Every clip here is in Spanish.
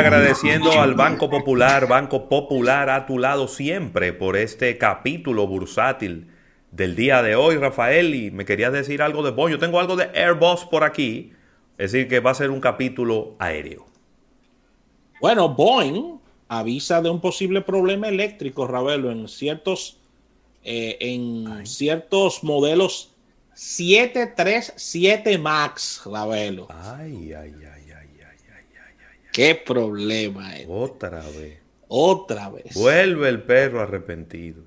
agradeciendo al Banco Popular, Banco Popular a tu lado siempre por este capítulo bursátil del día de hoy, Rafael. Y me querías decir algo de Boeing. Yo tengo algo de Airbus por aquí. Es decir, que va a ser un capítulo aéreo. Bueno, Boeing avisa de un posible problema eléctrico, Ravelo, en ciertos, eh, en ciertos modelos 737 Max, Ravelo. Ay, ay, ay. Qué problema es. Otra vez. Otra vez. Vuelve el perro arrepentido.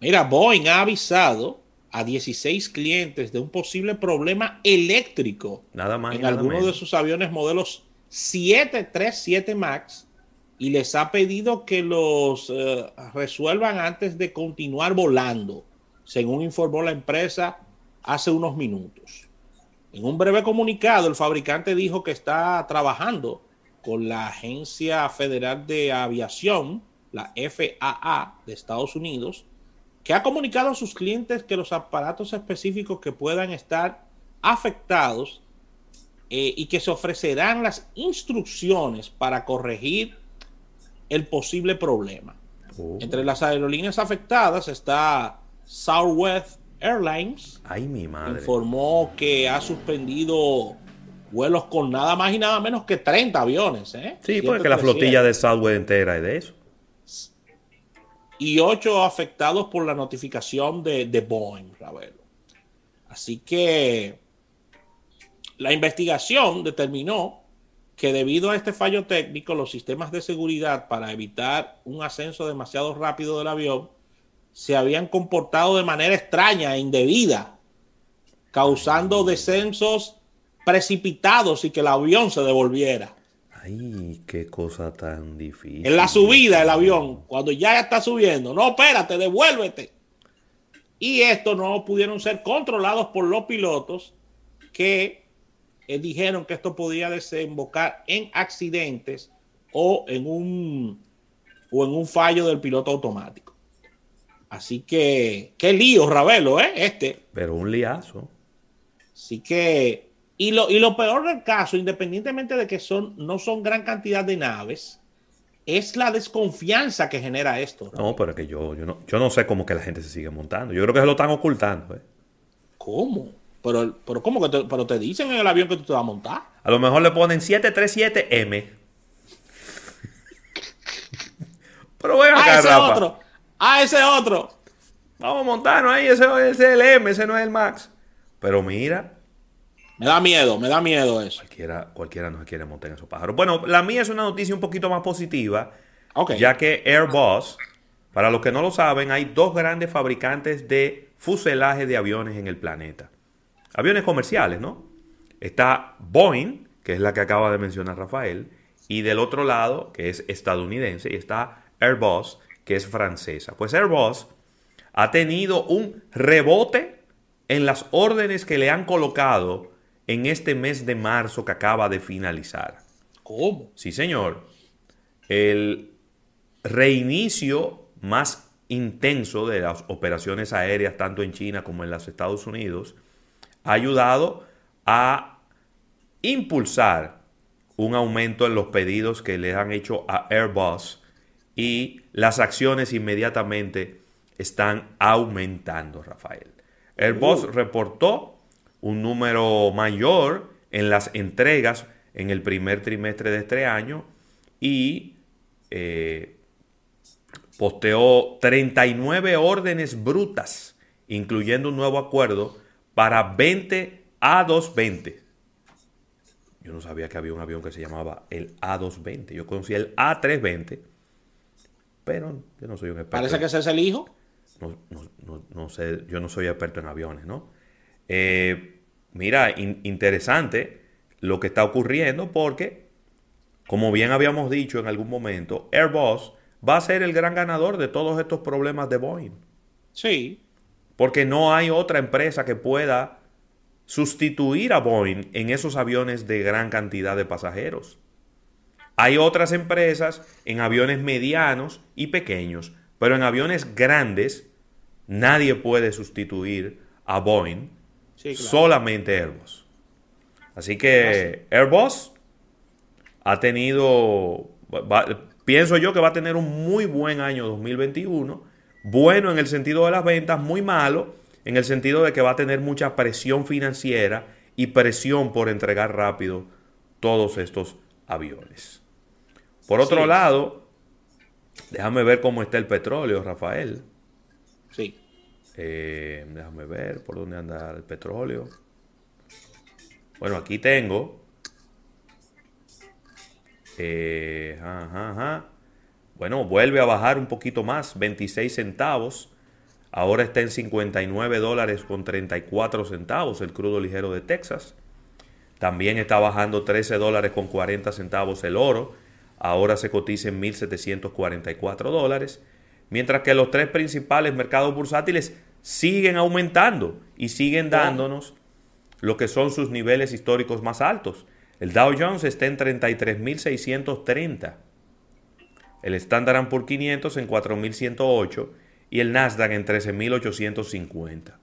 Mira, Boeing ha avisado a 16 clientes de un posible problema eléctrico nada más en algunos de sus aviones modelos 737 MAX y les ha pedido que los eh, resuelvan antes de continuar volando, según informó la empresa hace unos minutos. En un breve comunicado, el fabricante dijo que está trabajando con la Agencia Federal de Aviación, la FAA de Estados Unidos, que ha comunicado a sus clientes que los aparatos específicos que puedan estar afectados eh, y que se ofrecerán las instrucciones para corregir el posible problema. Oh. Entre las aerolíneas afectadas está Southwest Airlines. Ay, mi madre. Informó que ha suspendido vuelos con nada más y nada menos que 30 aviones. ¿eh? Sí, porque la flotilla de Southwest entera es de eso. Y ocho afectados por la notificación de, de Boeing, Ravelo. Así que la investigación determinó que debido a este fallo técnico, los sistemas de seguridad para evitar un ascenso demasiado rápido del avión se habían comportado de manera extraña e indebida, causando descensos precipitados y que el avión se devolviera. Ay, qué cosa tan difícil. En la subida el avión, cuando ya está subiendo, no, espérate, devuélvete. Y esto no pudieron ser controlados por los pilotos que eh, dijeron que esto podía desembocar en accidentes o en un o en un fallo del piloto automático. Así que, qué lío, Ravelo, ¿eh? Este. Pero un liazo. Así que y lo, y lo peor del caso, independientemente de que son, no son gran cantidad de naves, es la desconfianza que genera esto. No, pero es que yo, yo, no, yo no sé cómo que la gente se sigue montando. Yo creo que se lo están ocultando. ¿eh? ¿Cómo? Pero, pero ¿cómo que te, pero te dicen en el avión que tú te vas a montar? A lo mejor le ponen 737M. pero bueno, ah, ese otro. Ah, ese otro. Vamos a montarnos ahí. Ese, ese es el M, ese no es el Max. Pero mira, me da miedo, me da miedo eso. Cualquiera, cualquiera no se quiere montar en esos pájaros. Bueno, la mía es una noticia un poquito más positiva, ya que Airbus, para los que no lo saben, hay dos grandes fabricantes de fuselaje de aviones en el planeta. Aviones comerciales, ¿no? Está Boeing, que es la que acaba de mencionar Rafael, y del otro lado, que es estadounidense, y está Airbus, que es francesa. Pues Airbus ha tenido un rebote en las órdenes que le han colocado en este mes de marzo que acaba de finalizar. ¿Cómo? Sí, señor. El reinicio más intenso de las operaciones aéreas, tanto en China como en los Estados Unidos, ha ayudado a impulsar un aumento en los pedidos que le han hecho a Airbus y las acciones inmediatamente están aumentando, Rafael. Airbus uh. reportó un número mayor en las entregas en el primer trimestre de este año y eh, posteó 39 órdenes brutas, incluyendo un nuevo acuerdo para 20 A220. Yo no sabía que había un avión que se llamaba el A220. Yo conocía el A320, pero yo no soy un experto. Parece que ese es el hijo. No, sé, yo no soy experto en aviones, ¿no? Eh, mira, interesante lo que está ocurriendo porque, como bien habíamos dicho en algún momento, Airbus va a ser el gran ganador de todos estos problemas de Boeing. Sí. Porque no hay otra empresa que pueda sustituir a Boeing en esos aviones de gran cantidad de pasajeros. Hay otras empresas en aviones medianos y pequeños, pero en aviones grandes nadie puede sustituir a Boeing Solamente Airbus. Así que Airbus ha tenido pienso yo que va a tener un muy buen año 2021. Bueno en el sentido de las ventas, muy malo en el sentido de que va a tener mucha presión financiera y presión por entregar rápido todos estos aviones. Por otro lado, déjame ver cómo está el petróleo, Rafael. Sí. Eh, déjame ver por dónde anda el petróleo. Bueno, aquí tengo. Eh, bueno, vuelve a bajar un poquito más, 26 centavos. Ahora está en 59 dólares con 34 centavos el crudo ligero de Texas. También está bajando 13 dólares con 40 centavos el oro. Ahora se cotiza en 1.744 dólares. Mientras que los tres principales mercados bursátiles siguen aumentando y siguen dándonos lo que son sus niveles históricos más altos. El Dow Jones está en 33.630. El Standard Poor's 500 en 4.108 y el Nasdaq en 13.850.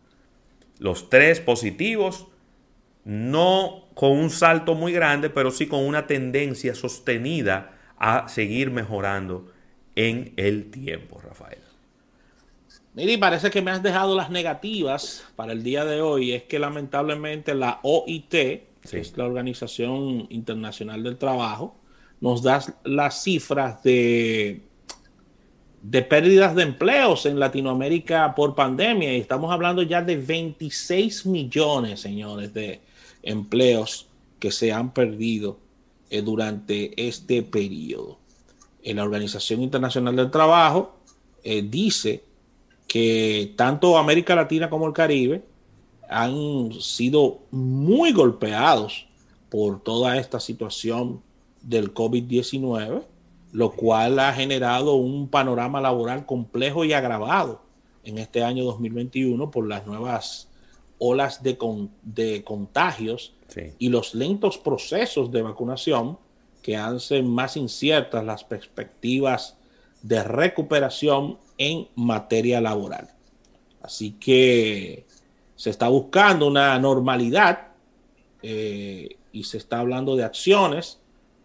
Los tres positivos, no con un salto muy grande, pero sí con una tendencia sostenida a seguir mejorando en el tiempo, Rafael. Miri, parece que me has dejado las negativas para el día de hoy. Es que lamentablemente la OIT, que es la Organización Internacional del Trabajo, nos da las cifras de de pérdidas de empleos en Latinoamérica por pandemia y estamos hablando ya de 26 millones, señores, de empleos que se han perdido eh, durante este periodo. En la Organización Internacional del Trabajo eh, dice que tanto América Latina como el Caribe han sido muy golpeados por toda esta situación del COVID-19 lo cual ha generado un panorama laboral complejo y agravado en este año 2021 por las nuevas olas de, de contagios y los lentos procesos de vacunación que hacen más inciertas las perspectivas de recuperación en materia laboral. Así que se está buscando una normalidad eh, y se está hablando de acciones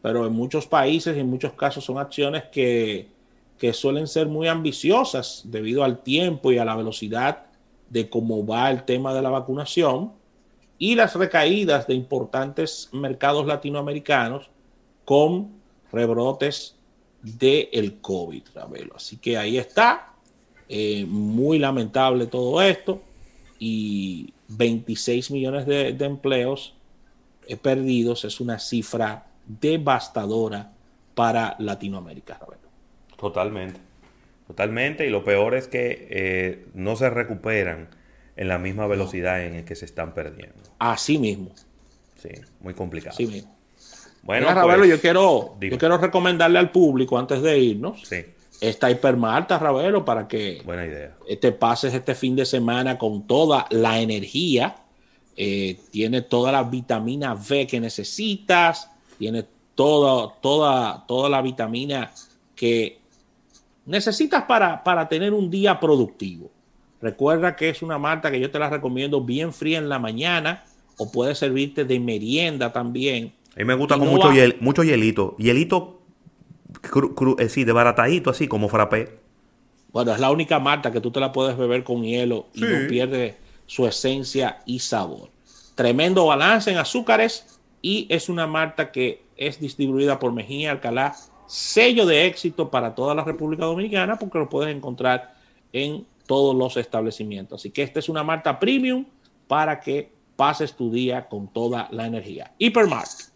pero en muchos países en muchos casos son acciones que, suelen ser muy ambiciosas debido al tiempo y a la velocidad de cómo va el tema de la vacunación y las recaídas de importantes mercados latinoamericanos con rebrotes del el COVID, Así que ahí está, eh, muy lamentable todo esto y 26 millones de, de empleos eh, perdidos es una cifra devastadora para Latinoamérica, Totalmente, totalmente. Y lo peor es que eh, no se recuperan en la misma velocidad en la que se están perdiendo. Así mismo. Sí, muy complicado. Así mismo. Bueno, pues, yo quiero, yo quiero recomendarle al público antes de irnos sí. esta hipermarta, Ravelo, para que Buena idea. te pases este fin de semana con toda la energía. Eh, tiene toda la vitamina B que necesitas tiene toda, toda, toda la vitamina que necesitas para, para tener un día productivo. Recuerda que es una malta que yo te la recomiendo bien fría en la mañana o puede servirte de merienda también. A mí me gusta con mucho, mucho hielito. Hielito, cru, eh, sí, de baratadito, así como frappé. Bueno, es la única malta que tú te la puedes beber con hielo y no pierde su esencia y sabor. Tremendo balance en azúcares y es una marca que es distribuida por Mejía Alcalá, sello de éxito para toda la República Dominicana porque lo puedes encontrar en todos los establecimientos. Así que esta es una marca premium para que pases tu día con toda la energía. Hipermart.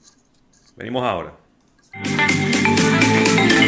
Venimos ahora.